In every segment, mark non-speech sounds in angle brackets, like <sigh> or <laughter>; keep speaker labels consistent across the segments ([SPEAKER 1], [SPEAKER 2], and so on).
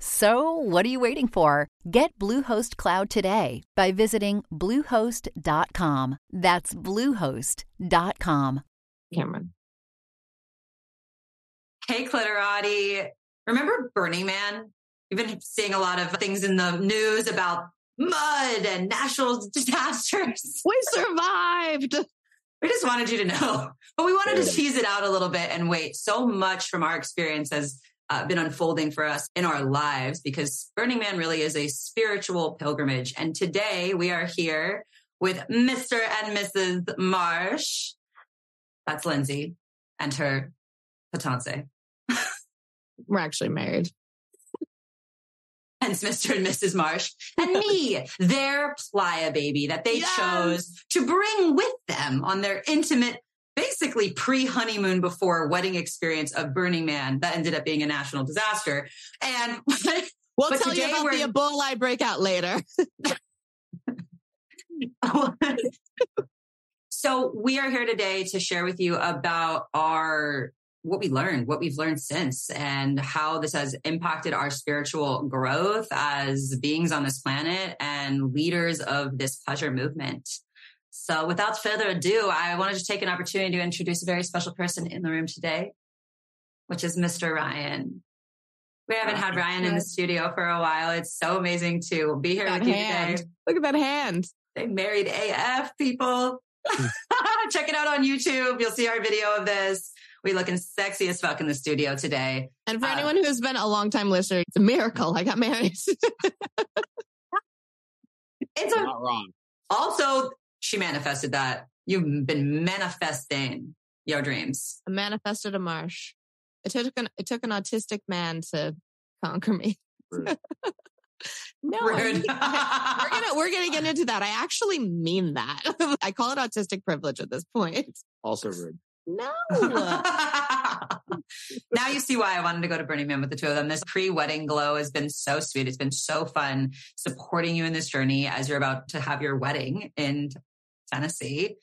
[SPEAKER 1] So, what are you waiting for? Get Bluehost Cloud today by visiting Bluehost.com. That's Bluehost.com.
[SPEAKER 2] Cameron.
[SPEAKER 3] Hey, Clitorati. Remember Burning Man? You've been seeing a lot of things in the news about mud and natural <laughs> disasters.
[SPEAKER 2] We survived.
[SPEAKER 3] We just wanted you to know, but we wanted to tease it out a little bit and wait. So much from our experience has uh, been unfolding for us in our lives because Burning Man really is a spiritual pilgrimage. And today we are here with Mr. and Mrs. Marsh. That's Lindsey and her fiance. <laughs>
[SPEAKER 2] We're actually married.
[SPEAKER 3] Hence Mr. and Mrs. Marsh and me, <laughs> their playa baby that they yes. chose to bring with them on their intimate basically pre honeymoon before wedding experience of Burning Man that ended up being a national disaster. And <laughs>
[SPEAKER 2] we'll tell you about the Ebola breakout later. <laughs> <laughs>
[SPEAKER 3] so we are here today to share with you about our what we learned, what we've learned since, and how this has impacted our spiritual growth as beings on this planet and leaders of this pleasure movement. So without further ado, I wanted to take an opportunity to introduce a very special person in the room today, which is Mr. Ryan. We haven't had Ryan in the studio for a while. It's so amazing to be here
[SPEAKER 2] that
[SPEAKER 3] with you
[SPEAKER 2] hand.
[SPEAKER 3] today.
[SPEAKER 2] Look at that hand.
[SPEAKER 3] They married AF people. <laughs> Check it out on YouTube. You'll see our video of this. We looking sexy as fuck in the studio today.
[SPEAKER 2] And for uh, anyone who's been a long time listener, it's a miracle. I got married. <laughs>
[SPEAKER 3] it's a, not wrong. Also, she manifested that. You've been manifesting your dreams.
[SPEAKER 2] I manifested a marsh. It took an it took an autistic man to conquer me. <laughs> no, I I, we're gonna we're gonna get into that. I actually mean that. <laughs> I call it autistic privilege at this point.
[SPEAKER 4] Also rude.
[SPEAKER 2] No. <laughs>
[SPEAKER 3] now you see why I wanted to go to Burning Man with the two of them. This pre-wedding glow has been so sweet. It's been so fun supporting you in this journey as you're about to have your wedding in Tennessee.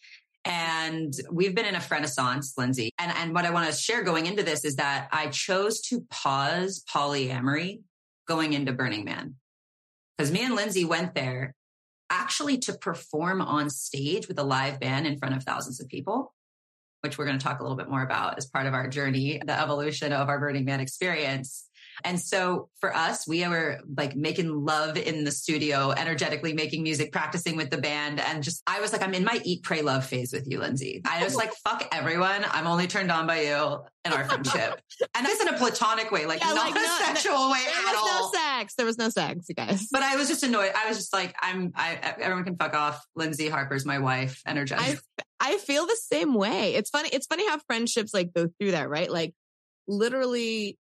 [SPEAKER 3] And we've been in a renaissance, Lindsey. And, and what I want to share going into this is that I chose to pause polyamory going into Burning Man. Because me and Lindsey went there actually to perform on stage with a live band in front of thousands of people, which we're going to talk a little bit more about as part of our journey, the evolution of our Burning Man experience. And so for us, we were like making love in the studio, energetically making music, practicing with the band. And just, I was like, I'm in my eat, pray, love phase with you, Lindsey. I was like, fuck everyone. I'm only turned on by you and our friendship. <laughs> and this in a platonic way, like yeah, not like, a no, sexual no, way
[SPEAKER 2] there
[SPEAKER 3] at
[SPEAKER 2] all. There was no sex. There was no sex, you guys.
[SPEAKER 3] But I was just annoyed. I was just like, I'm, I, everyone can fuck off. Lindsey Harper's my wife, energetic.
[SPEAKER 2] I, I feel the same way. It's funny. It's funny how friendships like go through that, right? Like literally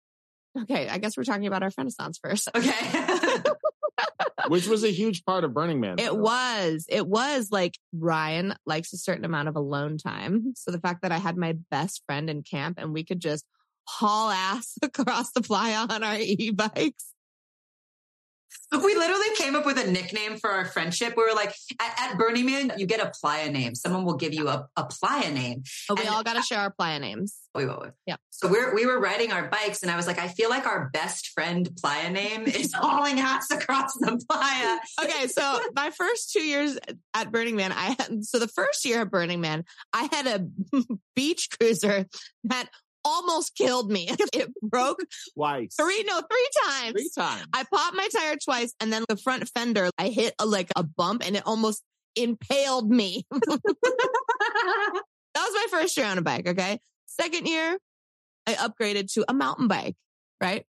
[SPEAKER 2] Okay, I guess we're talking about our Renaissance first. <laughs>
[SPEAKER 3] Okay. <laughs>
[SPEAKER 4] Which was a huge part of Burning Man.
[SPEAKER 2] It was. It was like Ryan likes a certain amount of alone time. So the fact that I had my best friend in camp and we could just haul ass <laughs> across the playa on our e-bikes
[SPEAKER 3] we literally came up with a nickname for our friendship. We were like, at, at Burning Man, you get a playa name. Someone will give you a, a playa name.
[SPEAKER 2] Oh, we and, all got to share our playa names.
[SPEAKER 3] Wait, wait.
[SPEAKER 2] Yeah.
[SPEAKER 3] So we're, we were riding our bikes and I was like, I feel like our best friend playa name is <laughs> hauling ass across the playa.
[SPEAKER 2] okay. So <laughs> my first two years at Burning Man, I had, so the first year at Burning Man, I had a <laughs> beach cruiser that almost killed me. <laughs> it broke
[SPEAKER 4] twice.
[SPEAKER 2] Three, no, three times.
[SPEAKER 4] Three times.
[SPEAKER 2] I popped my tire twice and then the front fender, I hit a, like a bump and it almost impaled me. <laughs> that was my first year on a bike. Okay. Second year, I upgraded to a mountain bike, right?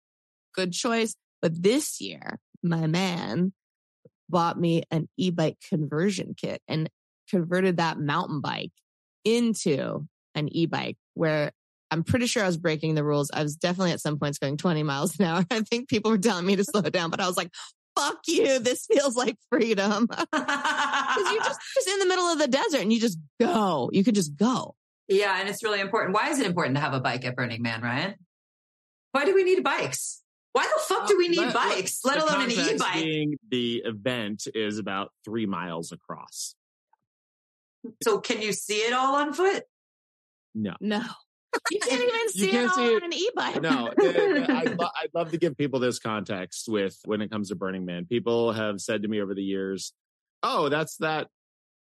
[SPEAKER 2] Good choice. But this year, my man bought me an e-bike conversion kit and converted that mountain bike into an e-bike where I'm pretty sure I was breaking the rules. I was definitely at some points going 20 miles an hour. <laughs> I think people were telling me to slow down, but I was like, fuck you. This feels like freedom. <laughs> Cause you're just, just in the middle of the desert and you just go. You could just go.
[SPEAKER 3] Yeah. And it's really important. Why is it important to have a bike at Burning Man, Ryan? Why do we need bikes? Why the fuck do we need
[SPEAKER 4] Let- let-
[SPEAKER 3] bikes, let
[SPEAKER 4] the
[SPEAKER 3] alone an e-bike?
[SPEAKER 4] The event is about three miles across.
[SPEAKER 3] So can you see it all on foot?
[SPEAKER 4] No.
[SPEAKER 2] No. You <laughs> can't even see
[SPEAKER 4] can't
[SPEAKER 2] it all
[SPEAKER 4] see it.
[SPEAKER 2] on an e-bike.
[SPEAKER 4] No, I'd, <laughs> lo- I'd love to give people this context with when it comes to Burning Man. People have said to me over the years, "Oh, that's that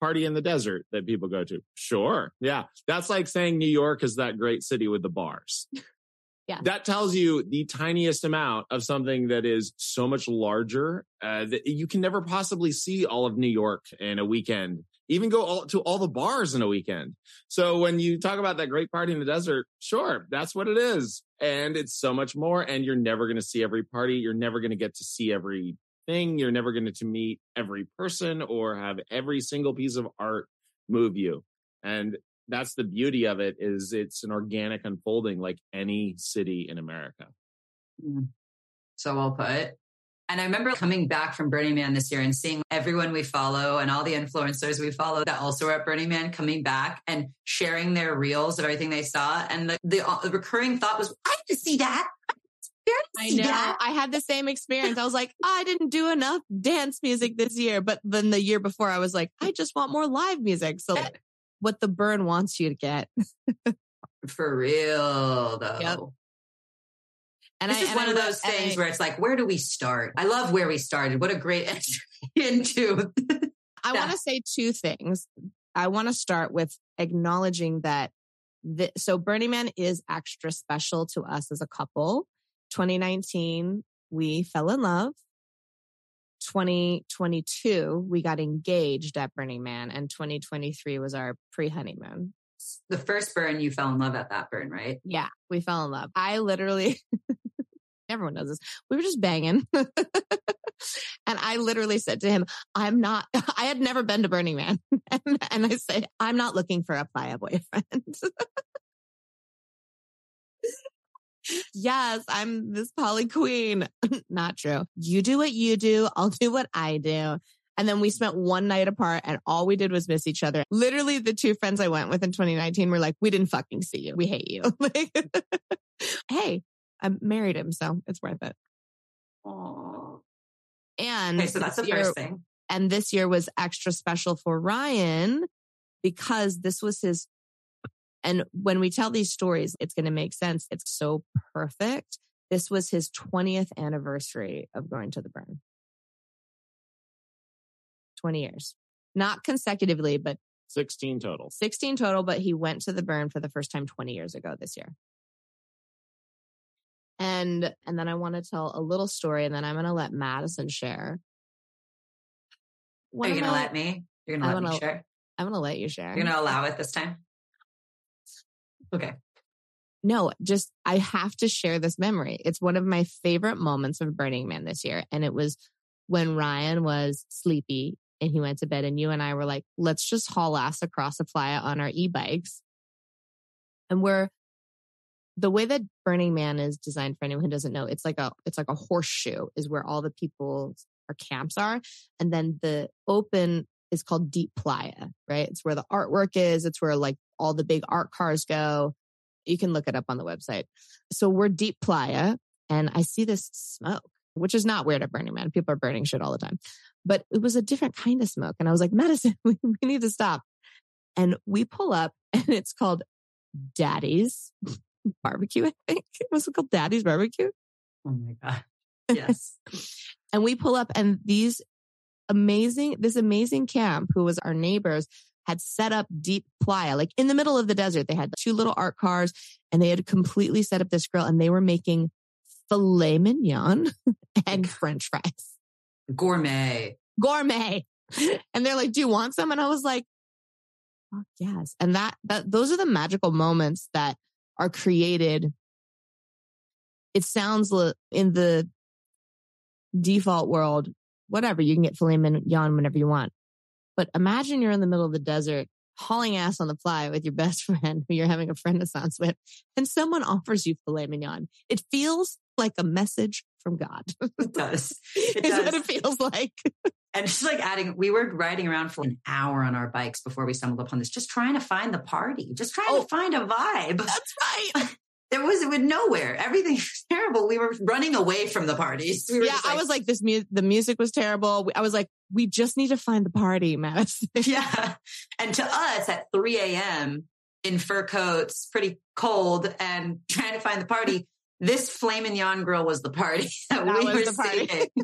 [SPEAKER 4] party in the desert that people go to." Sure, yeah, that's like saying New York is that great city with the bars. <laughs>
[SPEAKER 2] Yeah.
[SPEAKER 4] that tells you the tiniest amount of something that is so much larger uh, that you can never possibly see all of New York in a weekend. Even go all, to all the bars in a weekend. So when you talk about that great party in the desert, sure, that's what it is. And it's so much more. And you're never going to see every party. You're never going to get to see everything. You're never going to meet every person or have every single piece of art move you. And that's the beauty of it is it's an organic unfolding like any city in America.
[SPEAKER 3] Mm. So well put. And I remember coming back from Burning Man this year and seeing everyone we follow and all the influencers we follow that also are at Burning Man coming back and sharing their reels of everything they saw. And the, the, uh, the recurring thought was, I need to see that.
[SPEAKER 2] I know. I had the same experience. I was like, I didn't do enough dance music this year. But then the year before, I was like, I just want more live music. So what the burn wants you to get.
[SPEAKER 3] For real, <laughs> though.
[SPEAKER 2] Yep. And
[SPEAKER 3] This
[SPEAKER 2] I,
[SPEAKER 3] is one of those things
[SPEAKER 2] I-
[SPEAKER 3] where it's like, where do we start? I love where we started. What a great <laughs> entry into.
[SPEAKER 2] I want to say two things. I want to start with acknowledging that the, so Burning Man is extra special to us as a couple. 2019, we fell in love. 2022, we got engaged at Burning Man, and 2023 was our pre honeymoon.
[SPEAKER 3] The first burn, you fell in love at that burn, right?
[SPEAKER 2] Yeah, we fell in love. I literally, <laughs> everyone knows this. We were just banging. <laughs> and I literally said to him, I'm not, <laughs> I had never been to Burning Man. and, and I said, I'm not looking for a playa boyfriend. yes, I'm this poly queen. not true. You do what you do. I'll do what I do. And then we spent one night apart and all we did was miss each other. Literally the two friends I went with in 2019 were like, we didn't fucking see you. We hate you. <laughs> Like, <laughs> hey, I married him, so it's worth it. Aww. And
[SPEAKER 3] Okay, so that's the
[SPEAKER 2] year-
[SPEAKER 3] first thing.
[SPEAKER 2] and this year was extra special for Ryan because this was his. And when we tell these stories, it's going to make sense. It's so perfect. This was his 20th anniversary of going to the burn. 20 years, not consecutively, but
[SPEAKER 4] 16 total.
[SPEAKER 2] 16 total. But he went to the burn for the first time 20 years ago this year. And, and then I want to tell a little story and then I'm going to let Madison share.
[SPEAKER 3] Are you going to let me? You're going to let me
[SPEAKER 2] wanna-
[SPEAKER 3] share?
[SPEAKER 2] I'm going to let you share.
[SPEAKER 3] You're going to allow it this time? Okay.
[SPEAKER 2] No, just I have to share this memory. It's one of my favorite moments of Burning Man this year. And it was when Ryan was sleepy and he went to bed and you and I were like, let's just haul ass across the playa on our e-bikes. And we're the way that Burning Man is designed for anyone who doesn't know, it's like a it's like a horseshoe is where all the people our camps are. And then the open is called Deep Playa, right? It's where the artwork is. It's where like all the big art cars go. You can look it up on the website. So we're Deep Playa and I see this smoke, which is not weird at Burning Man. People are burning shit all the time, but it was a different kind of smoke. And I was like, Madison, <laughs> we, we need to stop. And we pull up <laughs> and it's called Daddy's <laughs> Barbecue. I think it was called Daddy's Barbecue.
[SPEAKER 3] Oh my God. Yes.
[SPEAKER 2] and we pull up and these amazing, this amazing camp who was our neighbors had set up deep playa, like in the middle of the desert. They had two little art cars and they had completely set up this grill and they were making filet mignon and french fries.
[SPEAKER 3] Gourmet.
[SPEAKER 2] Gourmet. <laughs> And they're like, do you want some? And I was like, fuck yes. And that, that, those are the magical moments that are created. It sounds in the default world, whatever, you can get filet mignon whenever you want. But imagine you're in the middle of the desert hauling ass on the playa with your best <laughs> friend who you're having a renaissance with, and someone offers you filet mignon. It feels like a message from God. <laughs>
[SPEAKER 3] It does. It
[SPEAKER 2] is
[SPEAKER 3] does.
[SPEAKER 2] what it feels like.
[SPEAKER 3] And just like adding, we were riding around for an hour on our bikes before we stumbled upon this, just trying to find the party, just trying
[SPEAKER 2] Oh.
[SPEAKER 3] to find a vibe.
[SPEAKER 2] That's right. <laughs>
[SPEAKER 3] There was it was nowhere. Everything was <laughs> terrible. We were running away from the parties. We were
[SPEAKER 2] Yeah,
[SPEAKER 3] just
[SPEAKER 2] I was like, this mu- the music was terrible. I was like, we just need to find the party, Madison.
[SPEAKER 3] yeah. And to us at 3 a.m. in fur coats, pretty cold, and trying to find the party, this filet mignon girl was the party <laughs> that,
[SPEAKER 2] That
[SPEAKER 3] we were
[SPEAKER 2] the party.
[SPEAKER 3] seeing. <laughs>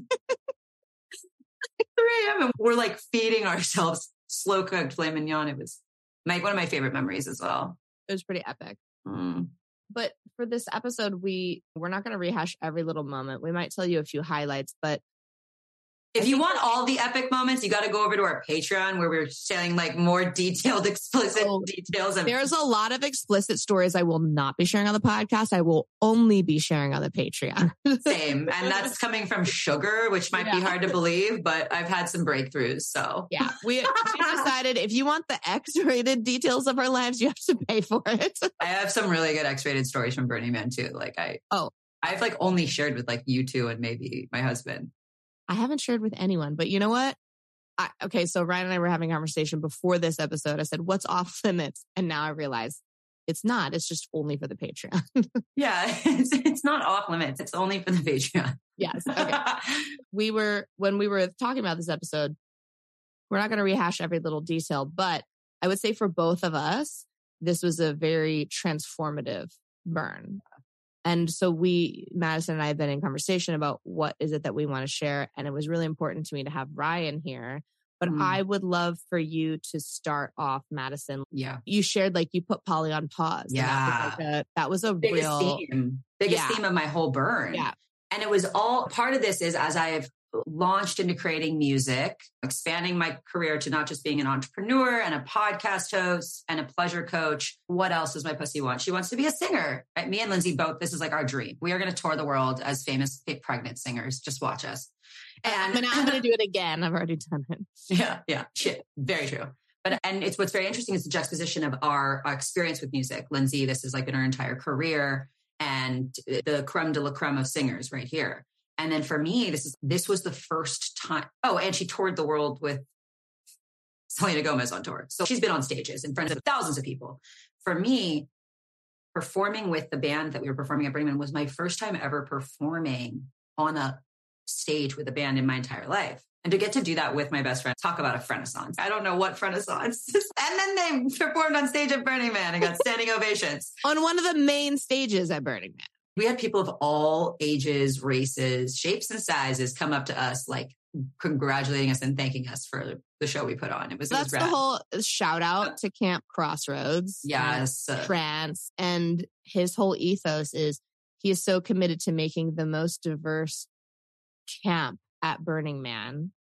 [SPEAKER 3] 3 a.m. and we're like feeding ourselves slow cooked filet mignon. It was my one of my favorite memories as well.
[SPEAKER 2] It was pretty epic.
[SPEAKER 3] Mm.
[SPEAKER 2] But for this episode, we we're not going to rehash every little moment. We might tell you a few highlights, but
[SPEAKER 3] If you want all the epic moments, you got to go over to our Patreon where we're sharing like more detailed, <laughs> explicit
[SPEAKER 2] Oh,
[SPEAKER 3] details of
[SPEAKER 2] there's a lot of explicit stories I will not be sharing on the podcast. I will only be sharing on the Patreon.
[SPEAKER 3] same. And that's <laughs> coming from sugar, which might be hard to believe, but I've had some breakthroughs. So
[SPEAKER 2] yeah, <laughs> we, we decided if you want the X-rated details of our lives, you have to pay for it.
[SPEAKER 3] I have some really good X-rated stories from Burning Man too. Like I,
[SPEAKER 2] Oh.
[SPEAKER 3] I've like only shared with like you two and maybe my husband.
[SPEAKER 2] I haven't shared with anyone, but you know what? I, okay, so Ryan and I were having a conversation before this episode. I said, "What's off limits?" And now I realize it's not. It's just only for the Patreon. <laughs>
[SPEAKER 3] Yeah, <laughs> it's, it's not off limits. It's only for the Patreon.
[SPEAKER 2] yes. <laughs> Okay. we were when we were talking about this episode. We're not going to rehash every little detail, but I would say for both of us, this was a very transformative burn. And so we, Madison and I have been in conversation about what is it that we want to share. And it was really important to me to have Ryan here. But
[SPEAKER 3] Mm.
[SPEAKER 2] I would love for you to start off, Madison.
[SPEAKER 3] yeah.
[SPEAKER 2] You shared like you put poly on pause. Yeah. That was, like a, that was a
[SPEAKER 3] biggest
[SPEAKER 2] real,
[SPEAKER 3] theme, biggest
[SPEAKER 2] Yeah.
[SPEAKER 3] theme of my whole burn.
[SPEAKER 2] yeah.
[SPEAKER 3] And it was all part of this is as I have launched into creating music, expanding my career to not just being an entrepreneur and a podcast host and a pleasure coach. What else does my pussy want? She wants to be a singer. Right? Me and Lindsey both, this is like our dream. We are going to tour the world as famous pregnant singers. Just watch us.
[SPEAKER 2] And I'm going to do it again. I've already done it. <laughs>
[SPEAKER 3] Yeah, yeah, shit. Very true. But and it's what's very interesting is the juxtaposition of our, our experience with music. Lindsey, this is like in her entire career, and the creme de la creme of singers right here. And then for me, this is this was the first time. Oh, and she toured the world with Selena Gomez on tour. So she's been on stages in front of thousands of people. For me, performing with the band that we were performing at Burning Man was my first time ever performing on a stage with a band in my entire life. And to get to do that with my best friend, talk about a renaissance. I don't know what renaissance. <laughs> and then they performed on stage at Burning Man and got standing ovations.
[SPEAKER 2] On one of the main stages at Burning Man.
[SPEAKER 3] We had people of all ages, races, shapes, and sizes come up to us, like congratulating us and thanking us for the show we put on. It was, it
[SPEAKER 2] That's
[SPEAKER 3] was
[SPEAKER 2] the whole shout out to Camp Crossroads.
[SPEAKER 3] Yes. uh,
[SPEAKER 2] Trance. And his whole ethos is he is so committed to making the most diverse camp at Burning Man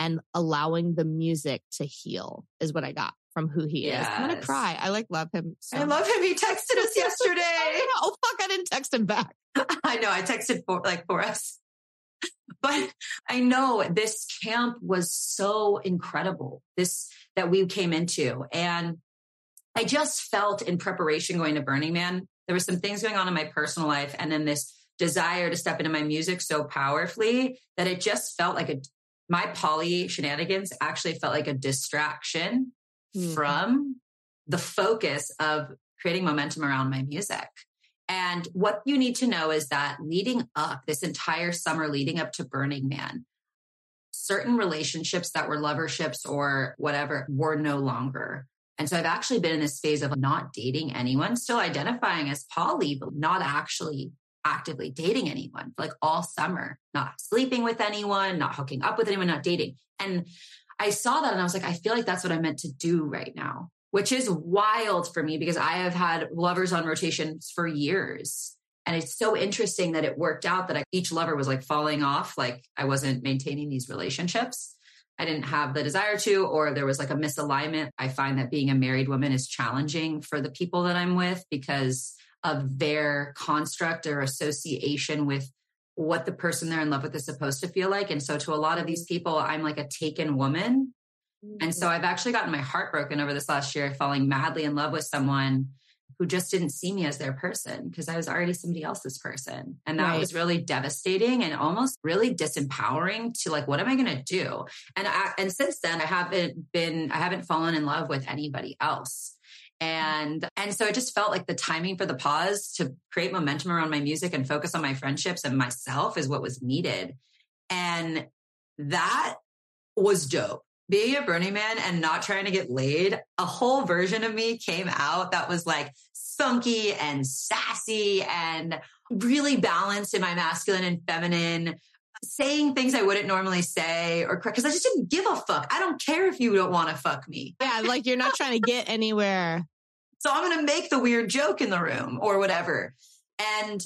[SPEAKER 2] and allowing the music to heal is what I got from who he is. I'm gonna cry. I like love him. So
[SPEAKER 3] I love him. He texted us <laughs> yesterday. <laughs>
[SPEAKER 2] oh fuck! I didn't text him back. <laughs>
[SPEAKER 3] I know. I texted for like for us. But I know this camp was so incredible. This that we came into. And I just felt in preparation going to Burning Man, there were some things going on in my personal life. And then this desire to step into my music so powerfully that it just felt like a my poly shenanigans actually felt like a distraction
[SPEAKER 2] Hmm.
[SPEAKER 3] from the focus of creating momentum around my music. And what you need to know is that leading up this entire summer, leading up to Burning Man, certain relationships that were loverships or whatever were no longer. And so I've actually been in this phase of not dating anyone, still identifying as poly, but not actually actively dating anyone like all summer, not sleeping with anyone, not hooking up with anyone, not dating. And I saw that and I was like, I feel like that's what I'm meant to do right now, which is wild for me because I have had lovers on rotations for years. And it's so interesting that it worked out that I, each lover was like falling off. Like I wasn't maintaining these relationships. I didn't have the desire to, or there was like a misalignment. I find that being a married woman is challenging for the people that I'm with because of their construct or association with what the person they're in love with is supposed to feel like. And so to a lot of these people, I'm like a taken woman. And so mm-hmm. I've actually gotten my heart broken over this last year, falling madly in love with someone who just didn't see me as their person because I was already somebody else's person. And that right. was really devastating and almost really disempowering to like, what am I going to do? And I, and since then I haven't been, I haven't fallen in love with anybody else. And, and so it just felt like the timing for the pause to create momentum around my music and focus on my friendships and myself is what was needed. And that was dope being a Burning Man and not trying to get laid, a whole version of me came out that was like spunky and sassy and really balanced in my masculine and feminine, saying things I wouldn't normally say or because I just didn't give a fuck. I don't care if you don't want to fuck me.
[SPEAKER 2] Yeah, like you're not trying to get anywhere.
[SPEAKER 3] So I'm going to make the weird joke in the room or whatever. And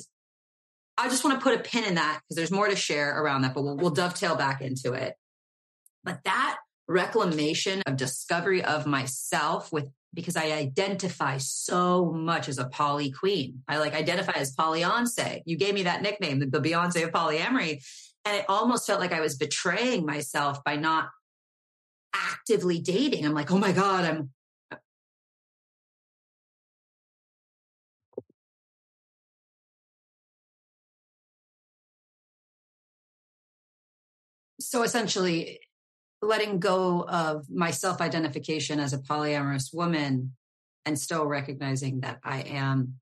[SPEAKER 3] I just want to put a pin in that because there's more to share around that, but we'll, we'll dovetail back into it. But that reclamation of discovery of myself with because I identify so much as a poly queen. I like identify as Polyonce. You gave me that nickname, the, the Beyonce of polyamory. And it almost felt like I was betraying myself by not actively dating. I'm like, oh my God, I'm so essentially letting go of my self identification as a polyamorous woman and still recognizing that I am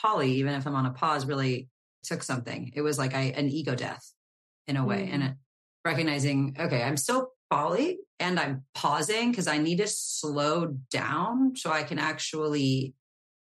[SPEAKER 3] poly, even if I'm on a pause, really took something. It was like I, an ego death in a way. Mm. And recognizing, okay, I'm still poly and I'm pausing because I need to slow down so I can actually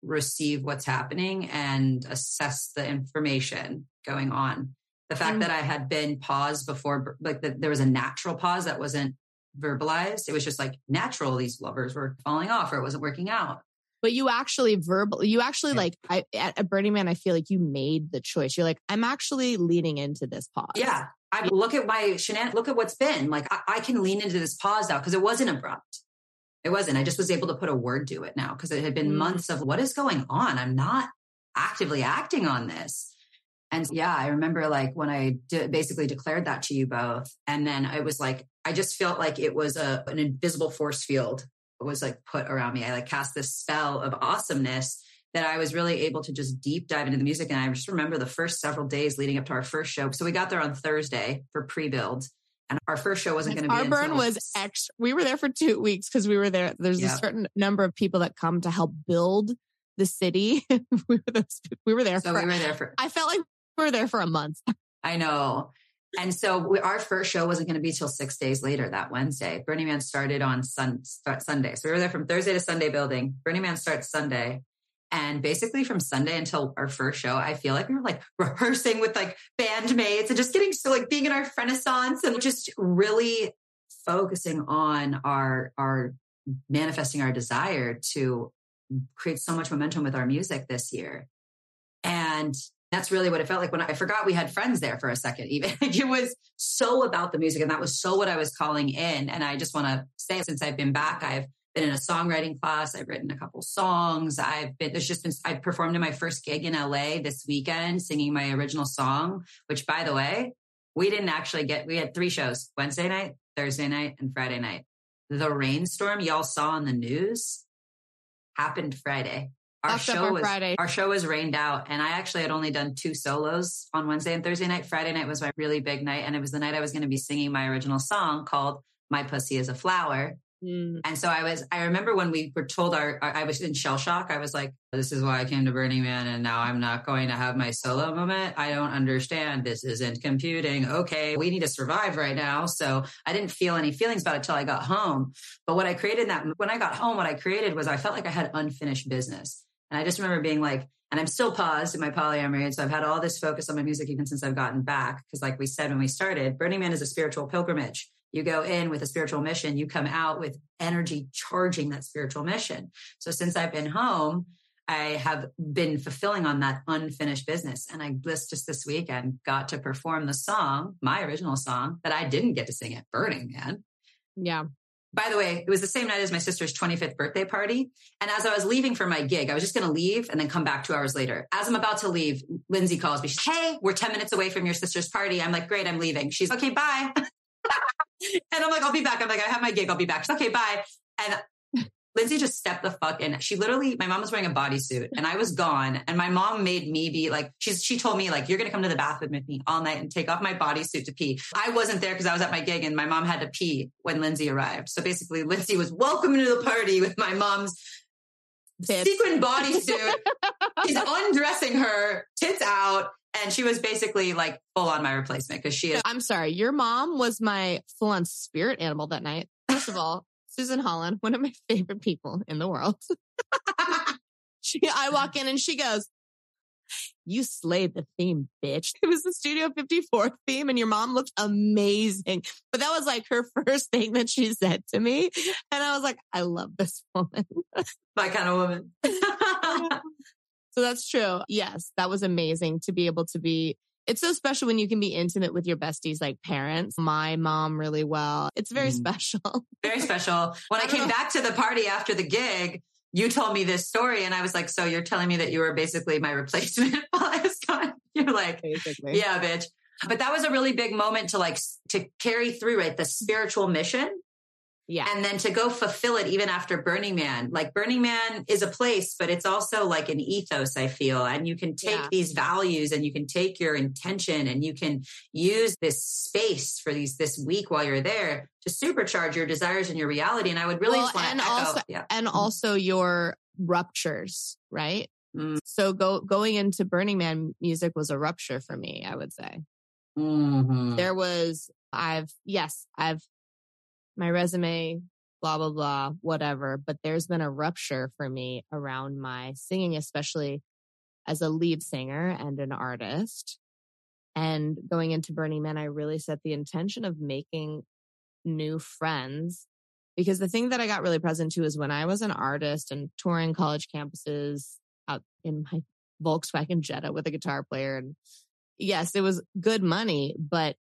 [SPEAKER 3] receive what's happening and assess the information going on the fact mm that I had been paused before, like the, there was a natural pause that wasn't verbalized. It was just like natural. These lovers were falling off or it wasn't working out.
[SPEAKER 2] But you actually verbal, you actually yeah. like I, at a Burning Man, I feel like you made the choice. You're like, I'm actually leaning into this pause.
[SPEAKER 3] Yeah. I look at my shenan, look at what's been like. I, I can lean into this pause now because it wasn't abrupt. It wasn't. I just was able to put a word to it now because it had been mm months of what is going on. I'm not actively acting on this. And yeah, I remember like when I d- basically declared that to you both. And then I was like, I just felt like it was a, an invisible force field was like put around me. I like cast this spell of awesomeness that I was really able to just deep dive into the music. And I just remember the first several days leading up to our first show. So we got there on Thursday for pre-build. And our first show wasn't going to be.
[SPEAKER 2] Our burn was extra. We were there for two weeks because we were there. There's a certain number of people that come to help build the city. <laughs> we, were those, we were there.
[SPEAKER 3] So for, we were there for.
[SPEAKER 2] I felt like we were there for a month.
[SPEAKER 3] I know. And so we, our first show wasn't going to be till six days later that Wednesday. Burning Man started on sun, start Sunday. So we were there from Thursday to Sunday building. Burning Man starts Sunday. And basically from Sunday until our first show, I feel like we were like <laughs> rehearsing with like bandmates and just getting so like being in our renaissance and just really focusing on our, our manifesting our desire to create so much momentum with our music this year. And that's really what it felt like when I forgot we had friends there for a second, even. Like <laughs> it was so about the music and that was so what I was calling in. And I just want to say, since I've been back, I've been in a songwriting class. I've written a couple songs. I've been, there's just been, I performed in my first gig in LA this weekend singing my original song, which by the way, we didn't actually get, we had three shows Wednesday night, Thursday night, and Friday night. The rainstorm y'all saw on the news happened Friday our show was Friday. our show was rained out, and I actually had only done two solos on Wednesday and Thursday night. Friday night was my really big night, and it was the night I was going to be singing my original song called "My Pussy Is a Flower." Mm. And so I was, I remember when we were told our, our, I was in shell shock. I was like, this is why I came to Burning Man and now I'm not going to have my solo moment. I don't understand. This isn't computing. Okay. We need to survive right now. So I didn't feel any feelings about it till I got home. But what I created that, when I got home, what I created was I felt like I had unfinished business. And I just remember being like, and I'm still paused in my polyamory. And so I've had all this focus on my music even since I've gotten back. Cause like we said when we started, Burning Man is a spiritual pilgrimage. You go in with a spiritual mission, you come out with energy charging that spiritual mission. So since I've been home, I have been fulfilling on that unfinished business. And I just, just this weekend got to perform the song, my original song that I didn't get to sing at Burning Man.
[SPEAKER 2] Yeah
[SPEAKER 3] by the way, it was the same night as my sister's 25th birthday party. And as I was leaving for my gig, I was just going to leave and then come back two hours later. As I'm about to leave, Lindsey calls me. She's, hey, we're 10 minutes away from your sister's party. I'm like, great, I'm leaving. She's okay, bye. <laughs> and I'm like, I'll be back. I'm like, I have my gig. I'll be back. She's okay, bye. And Lindsey just stepped the fuck in. She literally, my mom was wearing a bodysuit and I was gone. And my mom made me be like, she's, she told me like, you're going to come to the bathroom with me all night and take off my bodysuit to pee. I wasn't there because I was at my gig and my mom had to pee when Lindsey arrived. So basically Lindsey was welcome to the party with my mom's Tits. sequin bodysuit. <laughs> He's undressing her tits out. And she was basically like full on my replacement because she is.
[SPEAKER 2] I'm sorry. Your mom was my full on spirit animal that night. First of all, Susan Holland, one of my favorite people in the world. <laughs> she, I walk in and she goes, you slayed the theme, bitch. It was the Studio 54 theme and your mom looked amazing. But that was like her <laughs> first thing that she said to me. And I was like, I love this woman.
[SPEAKER 3] My kind of woman. <laughs>
[SPEAKER 2] so that's true. Yes, that was amazing to be able to be it's so special when you can be intimate with your besties like parents. My mom really well. It's very mm. special. <laughs>
[SPEAKER 3] Very special. When I, I came know. back to the party after the gig, you told me this story and I was like, so you're telling me that you were basically my replacement <laughs> while I was gone. <laughs> You're like, basically. yeah, bitch. But that was a really big moment to like, to carry through, right? The spiritual mission
[SPEAKER 2] yeah.
[SPEAKER 3] And then to go fulfill it even after Burning Man. Like Burning Man is a place, but it's also like an ethos, I feel. And you can take yeah. these values and you can take your intention and you can use this space for these this week while you're there to supercharge your desires and your reality. And I would really well,
[SPEAKER 2] and
[SPEAKER 3] echo,
[SPEAKER 2] also
[SPEAKER 3] yeah.
[SPEAKER 2] and also your ruptures, right? Mm. So go going into Burning Man music was a rupture for me, I would say. Mm-hmm. There was I've yes, I've my resume, blah, blah, blah, whatever. But there's been a rupture for me around my singing, especially as a lead singer and an artist. And going into Burning Man, I really set the intention of making new friends because the thing that I got really present to is when I was an artist and touring college campuses out in my <laughs> Volkswagen Jetta with a guitar player. And yes, it was good money, but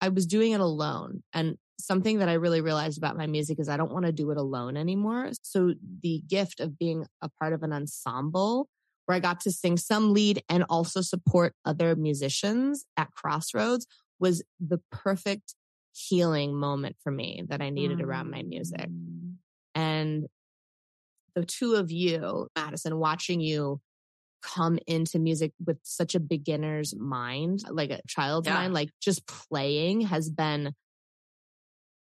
[SPEAKER 2] I was doing it alone. And something that I really realized about my music is I don't want to do it alone anymore. So the gift of being a part of an ensemble where I got to sing some lead and also support other musicians at Crossroads was the perfect healing moment for me that I needed mm. around my music. Mm. And the two of you, Madison, watching you come into music with such a beginner's mind, like a child's yeah. mind, like just playing has been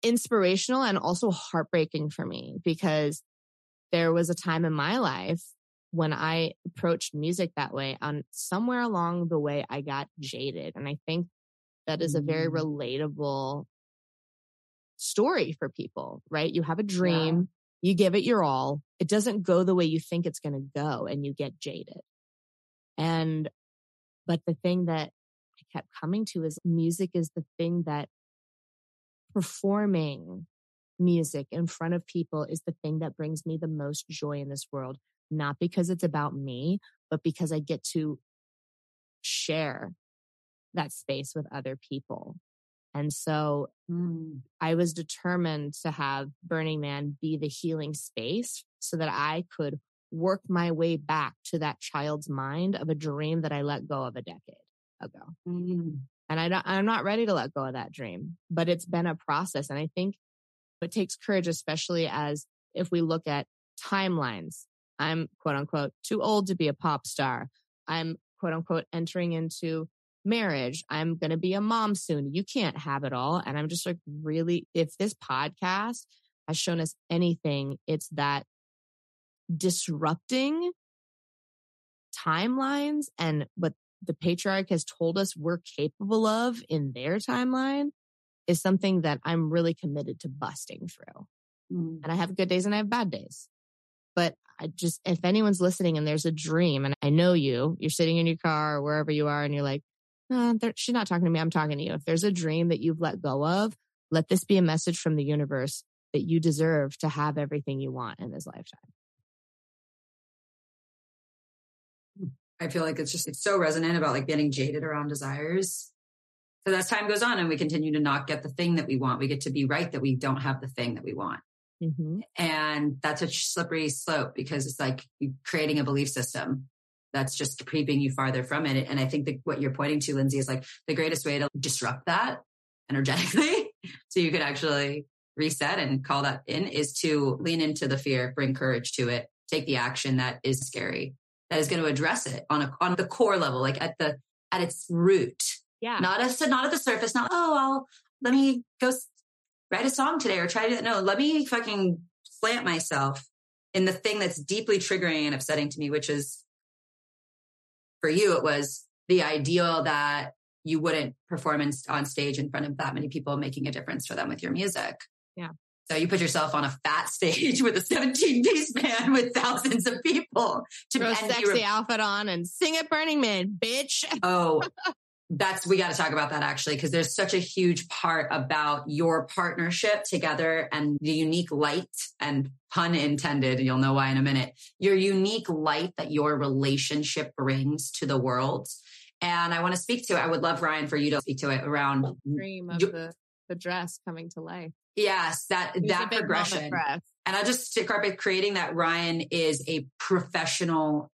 [SPEAKER 2] inspirational and also heartbreaking for me because there was a time in my life when I approached music that way and somewhere along the way I got jaded. And I think that is a very mm. relatable story for people, right? You have a dream, yeah. you give it your all. It doesn't go the way you think it's going to go and you get jaded. And, but the thing that I kept coming to is music is the thing that performing music in front of people is the thing that brings me the most joy in this world. Not because it's about me, but because I get to share that space with other people. And so mm. I was determined to have Burning Man be the healing space so that I could work my way back to that child's mind of a dream that I let go of a decade ago. Mm. And I don't, I'm not ready to let go of that dream, but it's been a process. And I think it takes courage, especially as if we look at timelines. I'm quote unquote too old to be a pop star. I'm quote unquote entering into marriage. I'm going to be a mom soon. You can't have it all. And I'm just like, really, if this podcast has shown us anything, it's that disrupting timelines and what the patriarch has told us we're capable of in their timeline is something that I'm really committed to busting through. Mm. And I have good days and I have bad days. But I just, if anyone's listening and there's a dream and I know you, you're sitting in your car or wherever you are and you're like, oh, she's not talking to me. I'm talking to you. If there's a dream that you've let go of, let this be a message from the universe that you deserve to have everything you want in this lifetime.
[SPEAKER 3] I feel like it's just, it's so resonant about like getting jaded around desires. So as time goes on and we continue to not get the thing that we want, we get to be right that we don't have the thing that we want. Mm-hmm. And that's a slippery slope because it's like creating a belief system that's just creeping you farther from it. And I think that what you're pointing to, Lindsey, is like the greatest way to disrupt that energetically. <laughs> so you could actually reset and call that in is to lean into the fear, bring courage to it, take the action that is scary, that is going to address it on a, on the core level, like at the, at its root.
[SPEAKER 2] Yeah.
[SPEAKER 3] Not as not at the surface, not, oh, I'll, let me go write a song today or try to, no, let me fucking plant myself in the thing that's deeply triggering and upsetting to me, which is for you, it was the ideal that you wouldn't perform in, on stage in front of that many people making a difference for them with your music.
[SPEAKER 2] Yeah.
[SPEAKER 3] So you put yourself on a fat stage <laughs> with a 17 piece band with thousands of people
[SPEAKER 2] to Throw a sexy re- outfit on and sing at Burning Man, bitch. <laughs>
[SPEAKER 3] Oh, that's we got to talk about that actually because there's such a huge part about your partnership together and the unique light and pun intended you'll know why in a minute your unique light that your relationship brings to the world. And i want to speak to it. I would love ryan for you to speak to it around
[SPEAKER 2] dream of the, the dress coming to life
[SPEAKER 3] yes that that progression and i just stick up with creating that ryan is a professional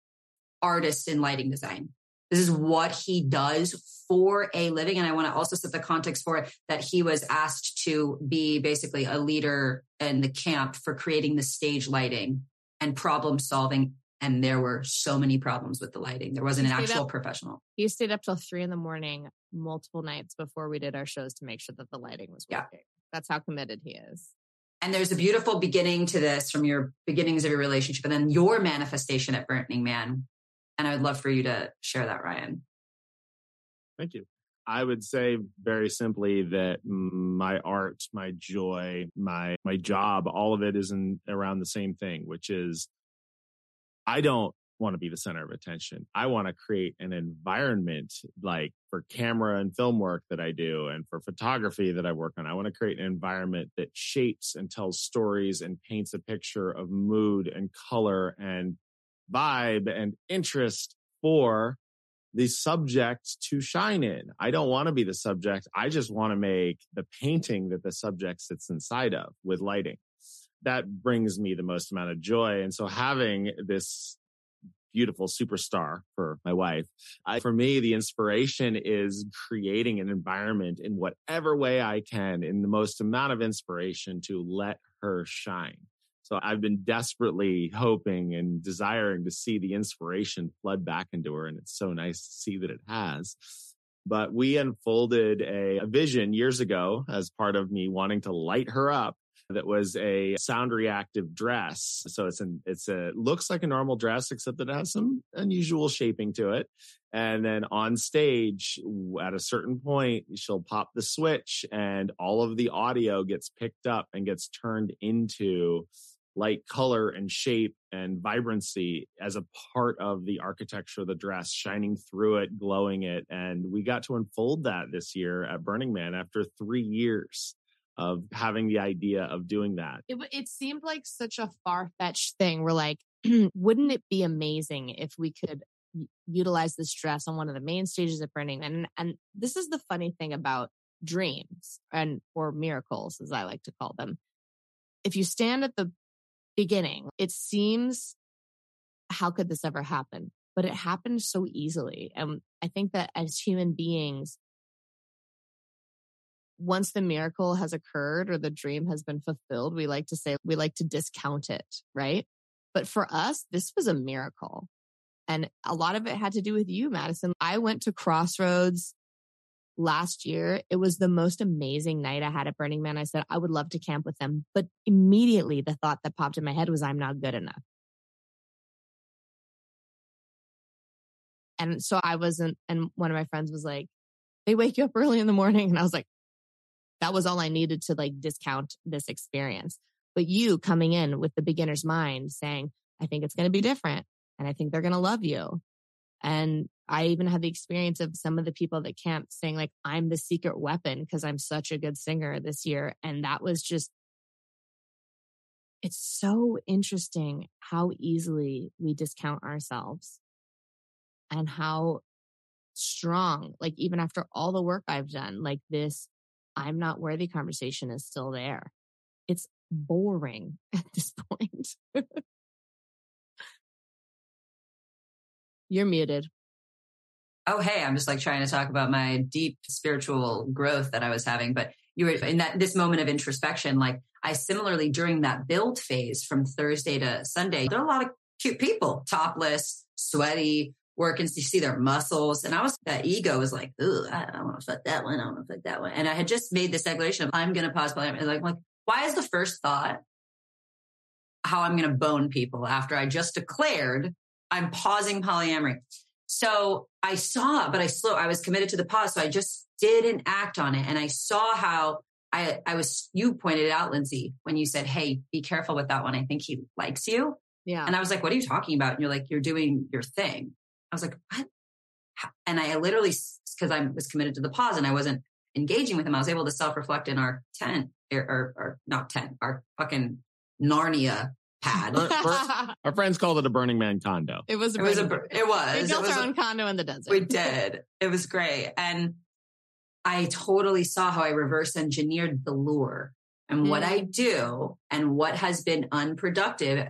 [SPEAKER 3] artist in lighting design this is what he does for a living. And I want to also set the context for it that he was asked to be basically a leader in the camp for creating the stage lighting and problem solving. And there were so many problems with the lighting. There wasn't an actual up, professional.
[SPEAKER 2] He stayed up till three in the morning, multiple nights before we did our shows to make sure that the lighting was working. Yeah. That's how committed he is.
[SPEAKER 3] And there's a beautiful beginning to this from your beginnings of your relationship and then your manifestation at Burning Man. And I would love for you to share that, Ryan.
[SPEAKER 4] Thank you. I would say very simply that my art, my joy, my my job, all of it is in around the same thing, which is I don't want to be the center of attention. I want to create an environment like for camera and film work that I do and for photography that I work on. I want to create an environment that shapes and tells stories and paints a picture of mood and color and vibe and interest for the subject to shine in. I don't want to be the subject. I just want to make the painting that the subject sits inside of with lighting. That brings me the most amount of joy. And so having this beautiful superstar for my wife, I, for me, the inspiration is creating an environment in whatever way I can in the most amount of inspiration to let her shine. So I've been desperately hoping and desiring to see the inspiration flood back into her. And it's so nice to see that it has. But we unfolded a, a vision years ago as part of me wanting to light her up that was a sound reactive dress. So it's an it's a looks like a normal dress except that it has some unusual shaping to it. And then on stage at a certain point she'll pop the switch and all of the audio gets picked up and gets turned into light color and shape and vibrancy as a part of the architecture of the dress, shining through it, glowing it. And we got to unfold that this year at Burning Man after three years of having the idea of doing that.
[SPEAKER 2] It, it seemed like such a far fetched thing. We're like, <clears throat> wouldn't it be amazing if we could utilize this dress on one of the main stages of Burning Man? And, and this is the funny thing about dreams and or miracles, as I like to call them. If you stand at the beginning. It seems, how could this ever happen? But it happened so easily. And I think that as human beings, once the miracle has occurred or the dream has been fulfilled, we like to say, we like to discount it, right? But for us, this was a miracle. And a lot of it had to do with you, Madison. I went to Crossroads last year. It was the most amazing night I had at Burning Man. I said, I would love to camp with them. But immediately the thought that popped in my head was, I'm not good enough. And so I wasn't, and one of my friends was like, they wake you up early in the morning. And I was like, that was all I needed to like discount this experience. But you coming in with the beginner's mind saying, I think it's going to be different and I think they're going to love you. And I even had the experience of some of the people that camped saying like, I'm the secret weapon because I'm such a good singer this year. And that was just, it's so interesting how easily we discount ourselves and how strong. Like even after all the work I've done, like this, I'm not worthy conversation is still there. It's boring <laughs> at this point. You're muted.
[SPEAKER 3] Oh, hey, I'm just like trying to talk about my deep spiritual growth that I was having. But you were in that this moment of introspection, like I similarly during that build phase from Thursday to Sunday, there are a lot of cute people, topless, sweaty, working to see their muscles. And I was, that ego was like, ooh, I don't want to fuck that one. I don't want to fuck that one. And I had just made this declaration of, I'm going to pause polyamory. Like, like, why is the first thought how I'm going to bone people after I just declared I'm pausing polyamory? So I saw, but I slow, I was committed to the pause. So I just didn't act on it. And I saw how I, I was, you pointed out, Lindsey, when you said, Hey, be careful with that one. I think he likes you.
[SPEAKER 2] Yeah.
[SPEAKER 3] And I was like, what are you talking about? And you're like, you're doing your thing. I was like, what? And I literally, because I was committed to the pause and I wasn't engaging with him, I was able to self reflect in our tent or, er, or, er, or, er, not tent, our fucking Narnia pad. <laughs>
[SPEAKER 4] our friends called it a Burning Man condo.
[SPEAKER 2] It was.
[SPEAKER 3] A it was. A, it was.
[SPEAKER 2] We built
[SPEAKER 3] was
[SPEAKER 2] our
[SPEAKER 3] a,
[SPEAKER 2] own condo in the desert.
[SPEAKER 3] We <laughs> did. It was great, and I totally saw how I reverse engineered the lure and mm. what I do and what has been unproductive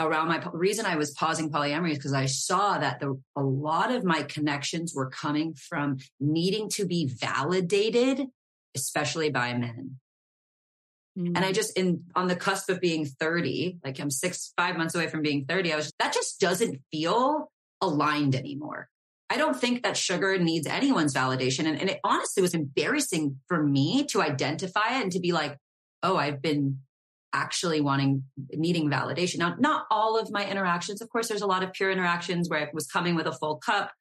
[SPEAKER 3] around my reason I was pausing polyamory is because I saw that the, a lot of my connections were coming from needing to be validated, especially by men. Mm-hmm. And I mm. just in on the cusp of being 30, like I'm six, five months away from being 30, I was that just doesn't feel aligned anymore. I don't think that sugar needs anyone's validation. And, and it honestly was embarrassing for me to identify it and to be like, oh, I've been actually wanting, needing validation. Now, not all of my interactions. Of course, there's a lot of pure interactions where I was coming with a full cup,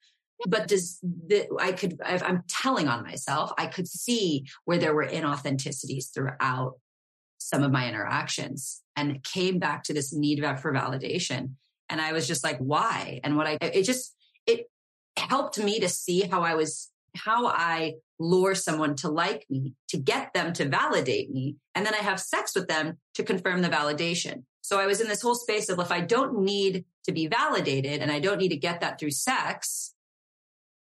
[SPEAKER 3] but does the, I could, I'm telling on myself, I could see where there were inauthenticities throughout some of my interactions and it came back to this need for validation. And I was just like, why? And what I, it just, it helped me to see how I was how I lure someone to like me, to get them to validate me. And then I have sex with them to confirm the validation. So I was in this whole space of if I don't need to be validated and I don't need to get that through sex,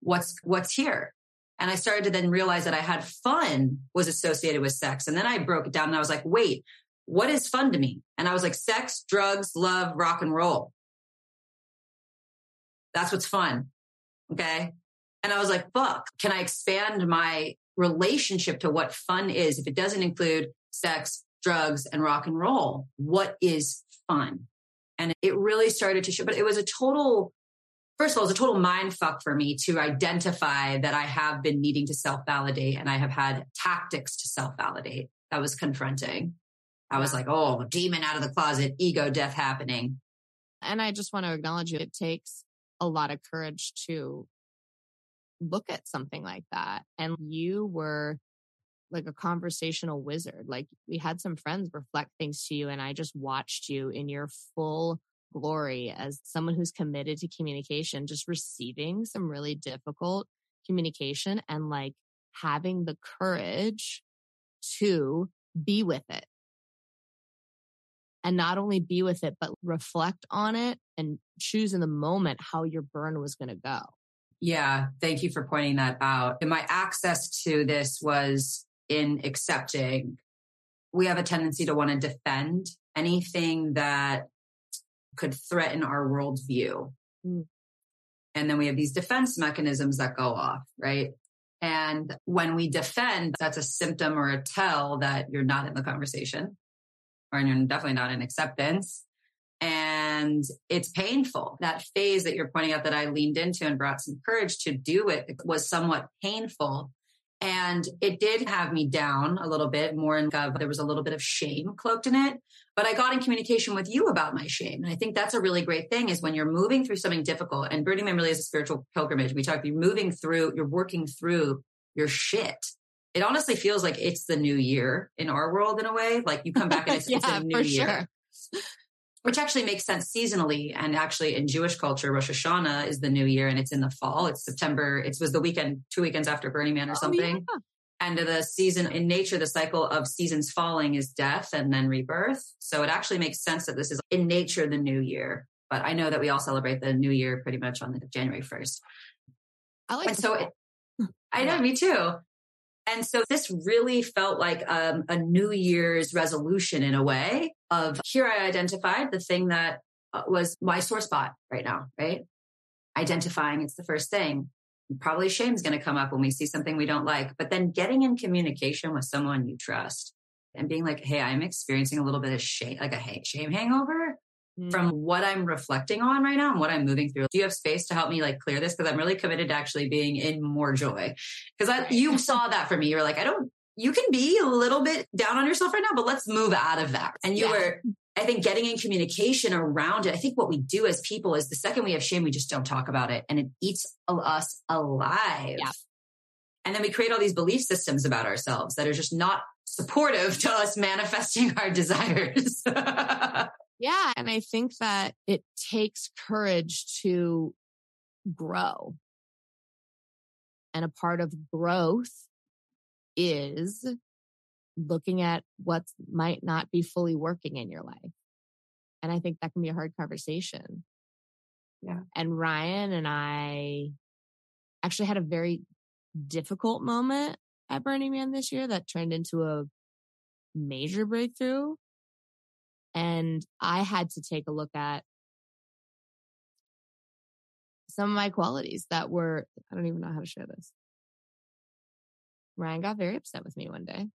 [SPEAKER 3] what's, what's here? And I started to then realize that I had fun was associated with sex. And then I broke it down and I was like, wait, what is fun to me? And I was like, sex, drugs, love, rock and roll. That's what's fun. Okay. And I was like, fuck, can I expand my relationship to what fun is? If it doesn't include sex, drugs, and rock and roll, what is fun? And it really started to show, but it was a total, first of all, it was a total mind fuck for me to identify that I have been needing to self validate and I have had tactics to self validate. That was confronting. I was like, oh, demon out of the closet, ego death happening.
[SPEAKER 2] And I just want to acknowledge. It takes a lot of courage to look at something like that. And you were like a conversational wizard. Like we had some friends reflect things to you, and I just watched you in your full glory as someone who's committed to communication, just receiving some really difficult communication and like having the courage to be with it. And not only be with it, but reflect on it and choose in the moment how your burn was going to go.
[SPEAKER 3] Yeah, thank you for pointing that out. And my access to this was in accepting we have a tendency to want to defend anything that could threaten our worldview. Mm. And then we have these defense mechanisms that go off, right? And when we defend, that's a symptom or a tell that you're not in the conversation or you're definitely not in acceptance and it's painful. That phase that you're pointing out that I leaned into and brought some courage to do it was somewhat painful. And it did have me down a little bit more in gov. There was a little bit of shame cloaked in it, but I got in communication with you about my shame. And I think that's a really great thing is when you're moving through something difficult and Burning Man really is a spiritual pilgrimage. We talk, you're moving through, you're working through your shit. It honestly feels like it's the new year in our world in a way. Like you come back and it's,
[SPEAKER 2] yeah,
[SPEAKER 3] it's a <laughs> new year.
[SPEAKER 2] Sure
[SPEAKER 3] which actually makes sense seasonally. And actually in Jewish culture, Rosh Hashanah is the new year and it's in the fall. It's September. It was the weekend, two weekends after Burning Man or something. Oh, yeah. And the season in nature, the cycle of seasons falling is death and then rebirth. So it actually makes sense that this is in nature the new year. But I know that we all celebrate the new year pretty much on the January 1st.
[SPEAKER 2] I like
[SPEAKER 3] and so it, I know, me too. And so this really felt like um, a New Year's resolution in a way of here I identified the thing that uh, was my sore spot right now, right? Identifying it's the first thing. Probably shame is going to come up when we see something we don't like, but then getting in communication with someone you trust and being like, Hey, I'm experiencing a little bit of shame, like a shame hangover mm. from what I'm reflecting on right now and what I'm moving through. Do you have space to help me like clear this? Cause I'm really committed to actually being in more joy. Cause I, you <laughs> saw that for me. You were like, I don't, you can be a little bit down on yourself right now, but let's move out of that. And you yeah. were, I think getting in communication around it. I think what we do as people is the second we have shame, we just don't talk about it and it eats us alive. Yeah. And then we create all these belief systems about ourselves that are just not supportive to us manifesting our desires. <laughs>
[SPEAKER 2] yeah. And I think that it takes courage to grow. And a part of growth is looking at what might not be fully working in your life. And I think that can be a hard conversation.
[SPEAKER 3] Yeah.
[SPEAKER 2] And Ryan and I actually had a very difficult moment at Burning Man this year that turned into a major breakthrough. And I had to take a look at some of my qualities that were, I don't even know how to share this. Ryan got very upset with me one day.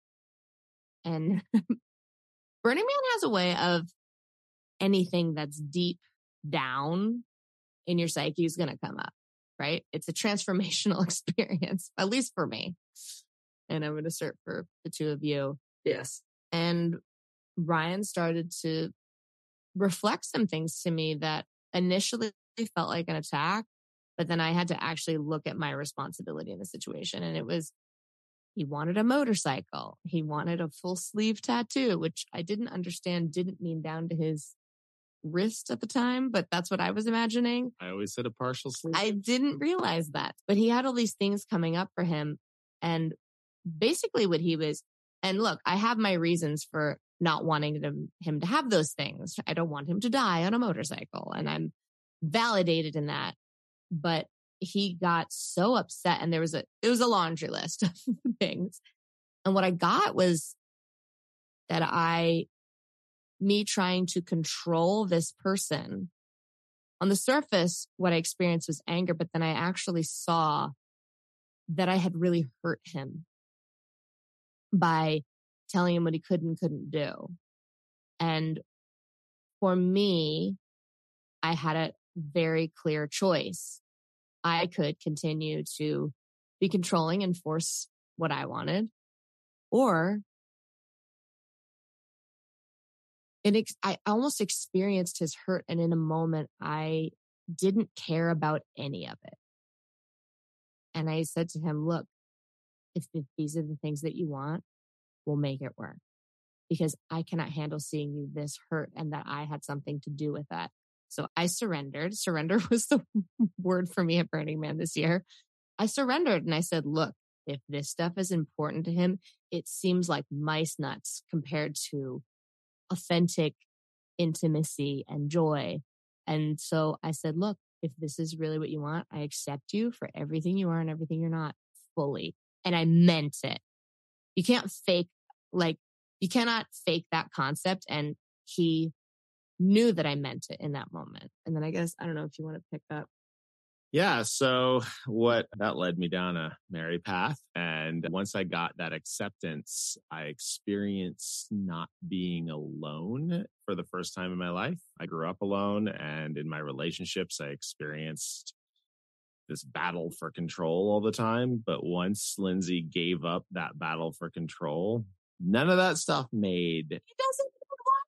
[SPEAKER 2] And <laughs> Burning Man has a way of anything that's deep down in your psyche is going to come up, right? It's a transformational <laughs> experience, at least for me. And I'm going to assert for the two of you.
[SPEAKER 3] Yes.
[SPEAKER 2] And Ryan started to reflect some things to me that initially felt like an attack, but then I had to actually look at my responsibility in the situation. And it was, he wanted a motorcycle. He wanted a full sleeve tattoo, which I didn't understand didn't mean down to his wrist at the time, but that's what I was imagining.
[SPEAKER 4] I always said a partial sleeve.
[SPEAKER 2] I didn't realize that, but he had all these things coming up for him. And basically what he was, and look, I have my reasons for not wanting to, him to have those things. I don't want him to die on a motorcycle and I'm validated in that. But he got so upset and there was a, it was a laundry list <laughs> of things. And what I got was that I, me trying to control this person on the surface, what I experienced was anger, but then I actually saw that I had really hurt him by telling him what he could and couldn't do. And for me, I had a very clear choice. I could continue to be controlling and force what I wanted, or it, ex- I almost experienced his hurt. And in a moment, I didn't care about any of it. And I said to him, look, if, if these are the things that you want, we'll make it work because I cannot handle seeing you this hurt and that I had something to do with that. So I surrendered. Surrender <laughs> was the word for me at Burning Man this year. I surrendered and I said, look, if this stuff is important to him, it seems like mice nuts compared to authentic intimacy and joy. And so I said, look, if this is really what you want, I accept you for everything you are and everything you're not fully. And I meant it. You can't fake, like, you cannot fake that concept. And he knew that I meant it in that moment. And then I guess, I don't know if you want to pick up.
[SPEAKER 4] Yeah. So <sighs> what that led me down a merry path. And once I got that acceptance, I experienced not being alone for the first time in my life. I grew up alone and in my relationships, I experienced this battle for control all the time. But once Lindsey gave up that battle for control, none of that stuff made.
[SPEAKER 2] It doesn't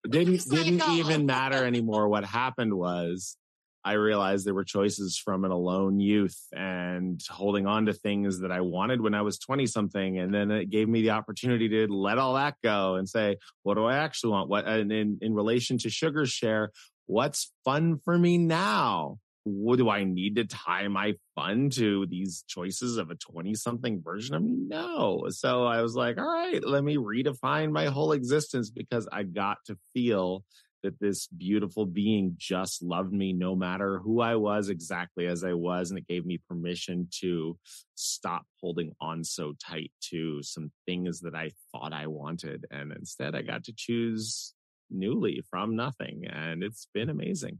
[SPEAKER 4] didn't didn't even matter anymore. What happened was I realized there were choices from an alone youth and holding on to things that I wanted when I was 20 something. And then it gave me the opportunity to let all that go and say, what do I actually want? What, and in, in relation to sugar share, what's fun for me now? What do I need to tie my fun to these choices of a 20 something version of me? No. So I was like, all right, let me redefine my whole existence because I got to feel that this beautiful being just loved me no matter who I was, exactly as I was. And it gave me permission to stop holding on so tight to some things that I thought I wanted. And instead, I got to choose newly from nothing. And it's been amazing.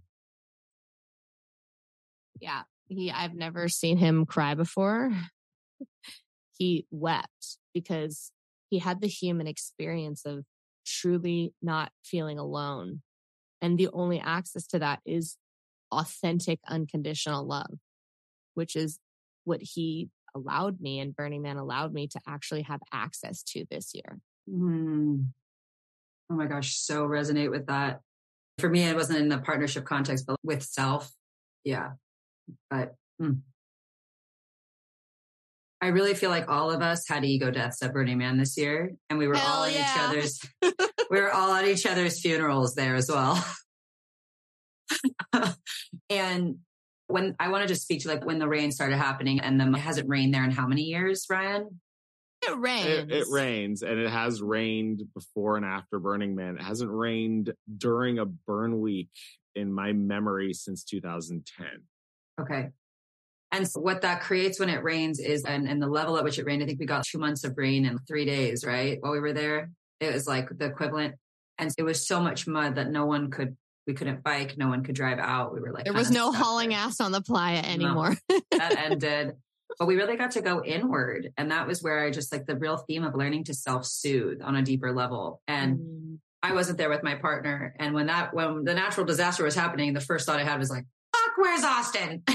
[SPEAKER 2] Yeah. He, I've never seen him cry before. he wept because he had the human experience of truly not feeling alone and the only access to that is authentic, unconditional love, which is what he allowed me and Burning Man allowed me to actually have access to this year.
[SPEAKER 3] Mm. Oh my gosh, so resonate with that. For me, it wasn't in the partnership context, but with self. Yeah. But mm. I really feel like all of us had ego deaths at Burning Man this year, and we were Hell all at yeah. each other's. <laughs> we were all at each other's funerals there as well. <laughs> and when I want to just speak to like when the rain started happening and then it hasn't rained there in how many years, Ryan?
[SPEAKER 2] It rains.
[SPEAKER 4] It, it, rains and it has rained before and after Burning Man. It hasn't rained during a burn week in my memory since 2010.
[SPEAKER 3] Okay. And so what that creates when it rains is, and, and the level at which it rained, I think we got two months of rain in three days, right? While we were there, it was like the equivalent. And it was so much mud that no one could we couldn't bike. No one could drive out. We were like,
[SPEAKER 2] there was no hauling there. ass on the playa anymore.
[SPEAKER 3] No, <laughs> that ended. But we really got to go inward. And that was where I just like the real theme of learning to self soothe on a deeper level. And mm. I wasn't there with my partner. And when that, when the natural disaster was happening, the first thought I had was like, where's Austin? <laughs>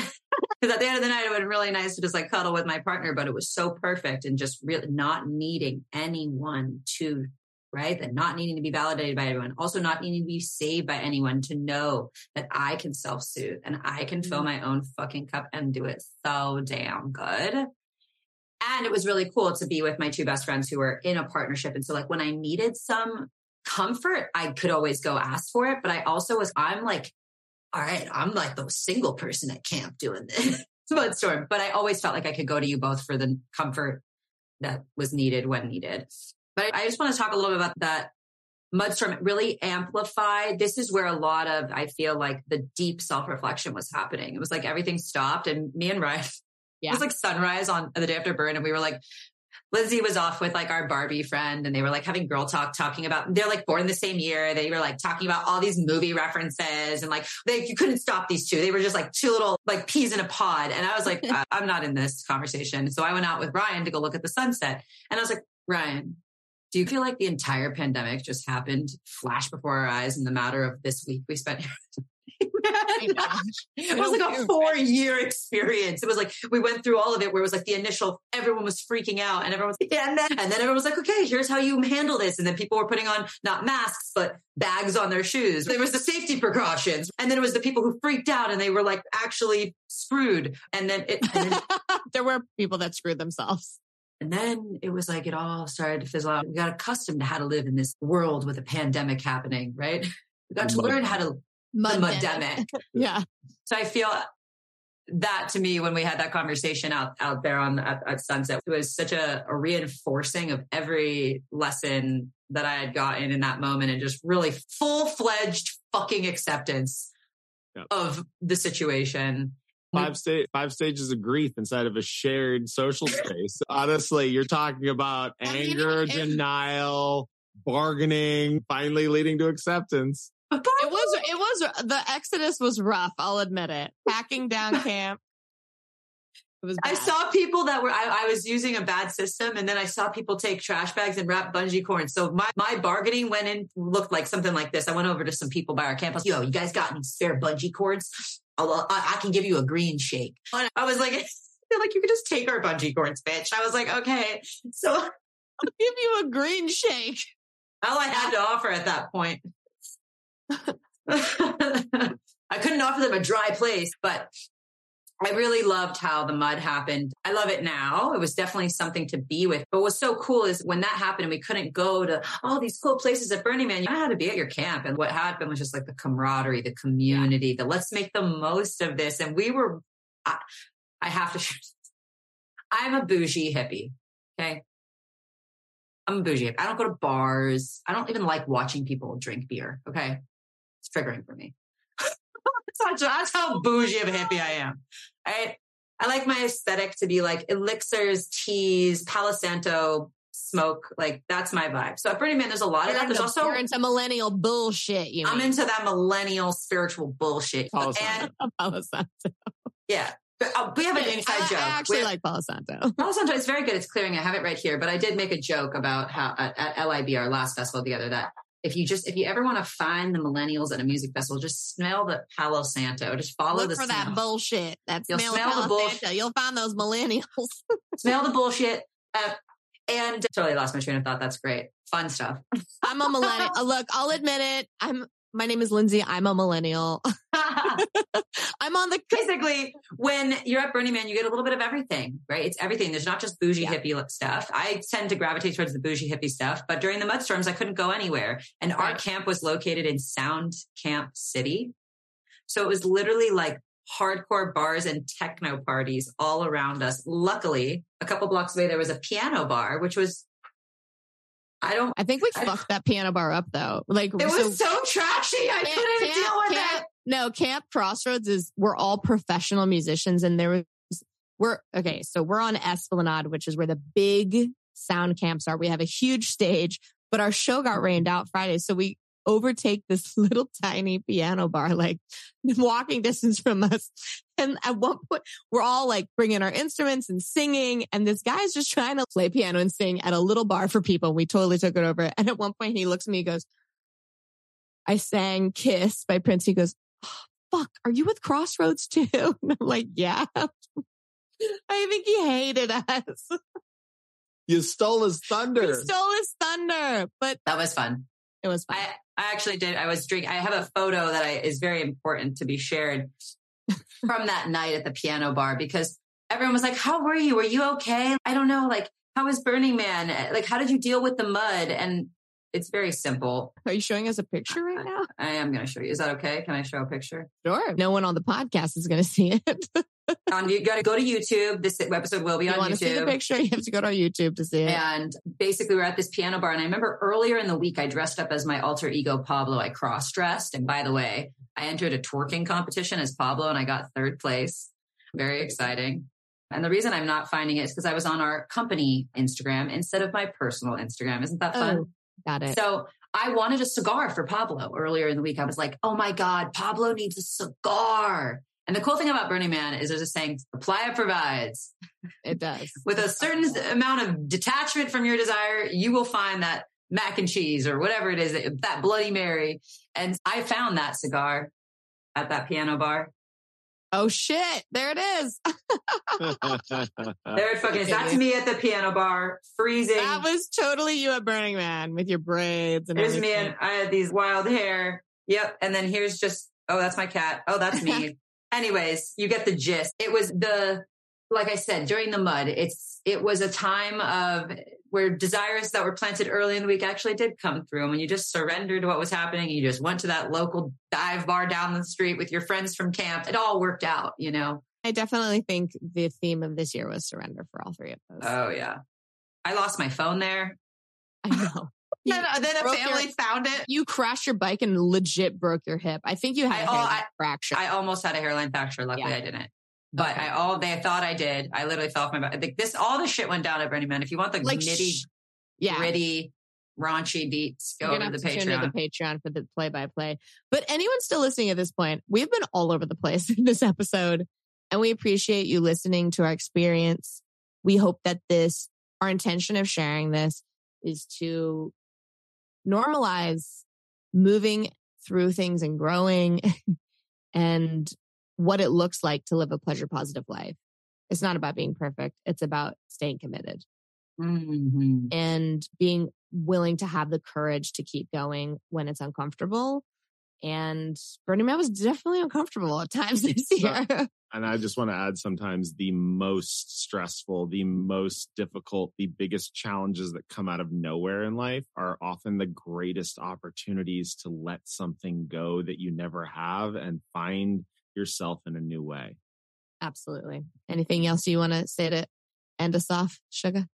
[SPEAKER 3] Because at the end of the night, it would have been really nice to just like cuddle with my partner, but it was so perfect and just really not needing anyone to right? That not needing to be validated by anyone, also not needing to be saved by anyone to know that I can self soothe and I can fill mm-hmm. my own fucking cup and do it so damn good. And it was really cool to be with my two best friends who were in a partnership. And so, like, when I needed some comfort, I could always go ask for it. But I also was, I'm like, all right, I'm like the single person at camp doing this. <laughs> storm. But I always felt like I could go to you both for the comfort that was needed when needed. But I just want to talk a little bit about that mudstorm really amplified. This is where a lot of, I feel like the deep self reflection was happening. It was like everything stopped and me and Ryan, yeah. <laughs> it was like sunrise on the day after burn. And we were like, Lizzie was off with like our Barbie friend and they were like having girl talk talking about, they're like born the same year. They were like talking about all these movie references and like they, you couldn't stop these two. They were just like two little like peas in a pod. And I was like, <laughs> I'm not in this conversation. So I went out with Ryan to go look at the sunset and I was like, Ryan, do you feel like the entire pandemic just happened, flash before our eyes in the matter of this week we spent here? <laughs> Oh <laughs> it was like a four year experience. It was like we went through all of it where it was like the initial everyone was freaking out and everyone was like, yeah, and then and then everyone was like, okay, here's how you handle this. And then people were putting on not masks, but bags on their shoes. There was the safety precautions. And then it was the people who freaked out and they were like actually screwed. And then it and then, <laughs>
[SPEAKER 2] there were people that screwed themselves.
[SPEAKER 3] And then it was like it all started to fizzle out. We got accustomed to how to live in this world with a pandemic happening, right? We got oh to learn how to pandemic. <laughs>
[SPEAKER 2] yeah.
[SPEAKER 3] So I feel that to me, when we had that conversation out out there on at, at Sunset, it was such a, a, reinforcing of every lesson that I had gotten in that moment, and just really full fledged fucking acceptance yep. of the situation
[SPEAKER 4] five state five stages of grief inside of a shared social space. <laughs> Honestly, you're talking about anger, denial, bargaining, finally leading to acceptance.
[SPEAKER 2] It was it was the exodus was rough, I'll admit it. Packing down <laughs> camp.
[SPEAKER 3] I saw people that were, I, I, was using a bad system and then I saw people take trash bags and wrap bungee cords. So my, my bargaining went in, looked like something like this. I went over to some people by our campus. Yo, you guys got any spare bungee cords? I'll, I can give you a green shake. I was like, <laughs> like you could just take our bungee cords, bitch. I was like, okay. So
[SPEAKER 2] I'll give you a green shake.
[SPEAKER 3] All I had to offer at that point. <laughs> I couldn't offer them a dry place, but I really loved how the mud happened. I love it now. It was definitely something to be with. But what's so cool is when that happened and we couldn't go to all these cool places at Burning Man, you had to be at your camp. And what happened was just like the camaraderie, the community, the let's make the most of this. And we were, I, I have to, I'm a bougie hippie. Okay. I'm a bougie. I don't go to bars. I don't even like watching people drink beer. Okay. It's triggering for me. <laughs> that's, how, that's how bougie of a hippie I am. I, I like my aesthetic to be like elixirs, teas, Palo Santo, smoke. Like that's my vibe. So at Burning Man, there's a lot
[SPEAKER 2] You're
[SPEAKER 3] of that. There's
[SPEAKER 2] into-
[SPEAKER 3] also
[SPEAKER 2] you're into millennial bullshit. You
[SPEAKER 3] I'm
[SPEAKER 2] mean.
[SPEAKER 3] into that millennial spiritual bullshit.
[SPEAKER 4] Palo
[SPEAKER 3] And <laughs>
[SPEAKER 2] Palo Santo.
[SPEAKER 3] yeah, but, uh, we have an inside
[SPEAKER 2] I,
[SPEAKER 3] joke.
[SPEAKER 2] I actually
[SPEAKER 3] We-
[SPEAKER 2] like Palo Santo.
[SPEAKER 3] Palo Santo is very good. It's clearing. I have it right here, but I did make a joke about how at, at LIB, our last festival together, that if you just if you ever want to find the millennials at a music festival, just smell the Palo Santo. Just follow
[SPEAKER 2] Look
[SPEAKER 3] the
[SPEAKER 2] for
[SPEAKER 3] smell.
[SPEAKER 2] that bullshit. That
[SPEAKER 3] You'll
[SPEAKER 2] smell,
[SPEAKER 3] the bullshit.
[SPEAKER 2] Santo. You'll find those millennials. <laughs>
[SPEAKER 3] smell the bullshit. Uh, and totally lost my train of thought. That's great. Fun stuff.
[SPEAKER 2] I'm a millennial. Uh, <laughs> Look, I'll admit it. I'm. My name is Lindsey. I'm a millennial. <laughs> <laughs> I'm on the.
[SPEAKER 3] Basically, when you're at Burning Man, you get a little bit of everything, right? It's everything. There's not just bougie
[SPEAKER 2] Yeah.
[SPEAKER 3] hippie stuff. I tend to gravitate towards the bougie hippie stuff, but during the mudstorms, I couldn't go anywhere. And our camp was located in Sound Camp City. So it was literally like hardcore bars and techno parties all around us. Luckily, a couple blocks away, there was a piano bar, which was, I don't,
[SPEAKER 2] I think we
[SPEAKER 3] I-
[SPEAKER 2] fucked that piano bar up though. Like
[SPEAKER 3] it
[SPEAKER 2] so-
[SPEAKER 3] was so trashy. I couldn't deal with
[SPEAKER 2] camp-
[SPEAKER 3] it.
[SPEAKER 2] No, Camp Crossroads is we're all professional musicians and there was we're okay, so we're on Esplanade, which is where the big sound camps are. We have a huge stage, but our show got rained out Friday. So we overtake this <laughs> little tiny piano bar, like <laughs> walking distance from us. And at one point, we're all like bringing our instruments and singing. And this guy's just trying to play piano and sing at a little bar for people. We totally took it over. And at one point, he looks at me, and goes, I sang Kiss by Prince. He goes, oh, fuck, are you with Crossroads too? <laughs> And I'm like, yeah. <laughs> I think he hated us.
[SPEAKER 4] You stole his thunder.
[SPEAKER 2] We stole his thunder, but
[SPEAKER 3] That was fun.
[SPEAKER 2] it was fun.
[SPEAKER 3] I, I actually did. I was drinking. I have a photo that I, is very important to be shared from that night at the piano bar because everyone was like, how were you? Were you okay? I don't know. Like, how was Burning Man? Like, how did you deal with the mud? And it's very simple.
[SPEAKER 2] Are you showing us a picture right now?
[SPEAKER 3] I am going to show you. Is that okay? Can I show a picture?
[SPEAKER 2] Sure. No one on the podcast is going to see it. <laughs>
[SPEAKER 3] um, you got to go to YouTube. This episode will be
[SPEAKER 2] you
[SPEAKER 3] on
[SPEAKER 2] want to see the
[SPEAKER 3] YouTube.
[SPEAKER 2] picture? <laughs> You have to go to YouTube to see it.
[SPEAKER 3] And basically, we're at this piano bar. And I remember earlier in the week, I dressed up as my alter ego, Pablo. I cross dressed. And by the way, I entered a twerking competition as Pablo and I got third place. Very exciting. And the reason I'm not finding it is because I was on our company Instagram instead of my personal Instagram. Isn't that fun?
[SPEAKER 2] Oh, got it.
[SPEAKER 3] So I wanted a cigar for Pablo earlier in the week. I was like, oh my God, Pablo needs a cigar. And the cool thing about Burning Man is there's a saying, Playa provides
[SPEAKER 2] it does.
[SPEAKER 3] with a certain amount of detachment from your desire, you will find that mac and cheese or whatever it is, that Bloody Mary. And I found that cigar at that piano bar.
[SPEAKER 2] Oh shit. There it is. <laughs>
[SPEAKER 3] There it fucking is. That's me at the piano bar, freezing.
[SPEAKER 2] That was totally you at Burning Man with your braids and
[SPEAKER 3] Here's me and I had these wild hair. Yep. And then here's just, oh, that's my cat. Oh, that's me. <laughs> Anyways, you get the gist. It was the, like I said, during the mud, it's, it was a time of where desires that were planted early in the week actually did come through. And when you just surrendered to what was happening, you just went to that local dive bar down the street with your friends from camp. It all worked out, you know?
[SPEAKER 2] I definitely think the theme of this year was surrender for all three of those.
[SPEAKER 3] Oh yeah. I lost my phone there.
[SPEAKER 2] I know. <laughs>
[SPEAKER 3] Then, uh, then a family
[SPEAKER 2] your-
[SPEAKER 3] found it.
[SPEAKER 2] you crashed your bike and legit broke your hip. I think you had
[SPEAKER 3] I-
[SPEAKER 2] a hairline
[SPEAKER 3] I-
[SPEAKER 2] fracture.
[SPEAKER 3] I almost had a hairline fracture. Luckily,
[SPEAKER 2] Yeah.
[SPEAKER 3] I didn't. But
[SPEAKER 2] Okay.
[SPEAKER 3] I all they thought I did. I literally fell off my bike. Like this, all the shit went down at Burning Man. If you want the
[SPEAKER 2] like,
[SPEAKER 3] nitty
[SPEAKER 2] sh- yeah.
[SPEAKER 3] gritty, raunchy deets, go
[SPEAKER 2] You're gonna
[SPEAKER 3] the
[SPEAKER 2] to tune into
[SPEAKER 3] Patreon.
[SPEAKER 2] the Patreon for the play by play. But anyone still listening at this point, we've been all over the place <laughs> in this episode and we appreciate you listening to our experience. We hope that this, our intention of sharing this is to normalize moving through things and growing <laughs> and what it looks like to live a pleasure positive life. It's not about being perfect. It's about staying committed
[SPEAKER 3] Mhm.
[SPEAKER 2] and being willing to have the courage to keep going when it's uncomfortable. And Burning Man was definitely uncomfortable at times <laughs> this year.
[SPEAKER 4] and I just want to add sometimes the most stressful, the most difficult, the biggest challenges that come out of nowhere in life are often the greatest opportunities to let something go that you never have and find yourself in a new way.
[SPEAKER 2] Absolutely. Anything else you want to say to end us off, Sugar?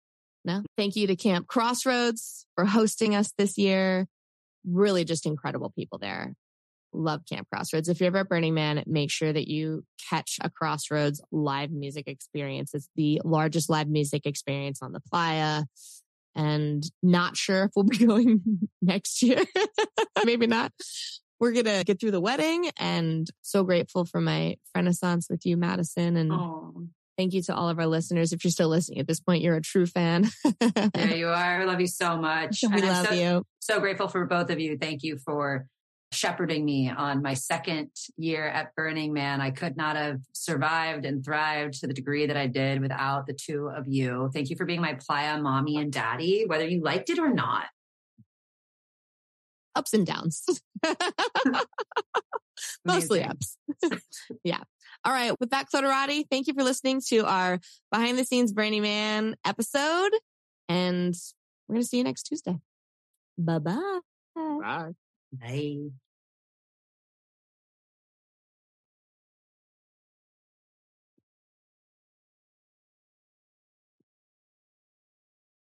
[SPEAKER 2] No? Thank you to Camp Crossroads for hosting us this year. Really just incredible people there. love Camp Crossroads. If you're ever at Burning Man, make sure that you catch a Crossroads live music experience. It's the largest live music experience on the playa. And not sure if we'll be <laughs> going next year. Maybe not. We're going to get through the wedding and so grateful for my renaissance with you, Madison. And Aww. thank you to all of our listeners. If you're still listening at this point, you're a true fan. <laughs>
[SPEAKER 3] there you are. I love you so much. <laughs>
[SPEAKER 2] We and love
[SPEAKER 3] so,
[SPEAKER 2] you.
[SPEAKER 3] So grateful for both of you. Thank you for shepherding me on my second year at Burning Man. I could not have survived and thrived to the degree that I did without the two of you. Thank you for being my playa mommy and daddy, whether you liked it or not.
[SPEAKER 2] Ups and downs. <laughs> Mostly ups. <laughs> yeah. All right. With that, Clitorati, thank you for listening to our behind the scenes Burning Man episode. And we're going to see you next Tuesday. Bye-bye.
[SPEAKER 4] Bye.
[SPEAKER 3] Bye.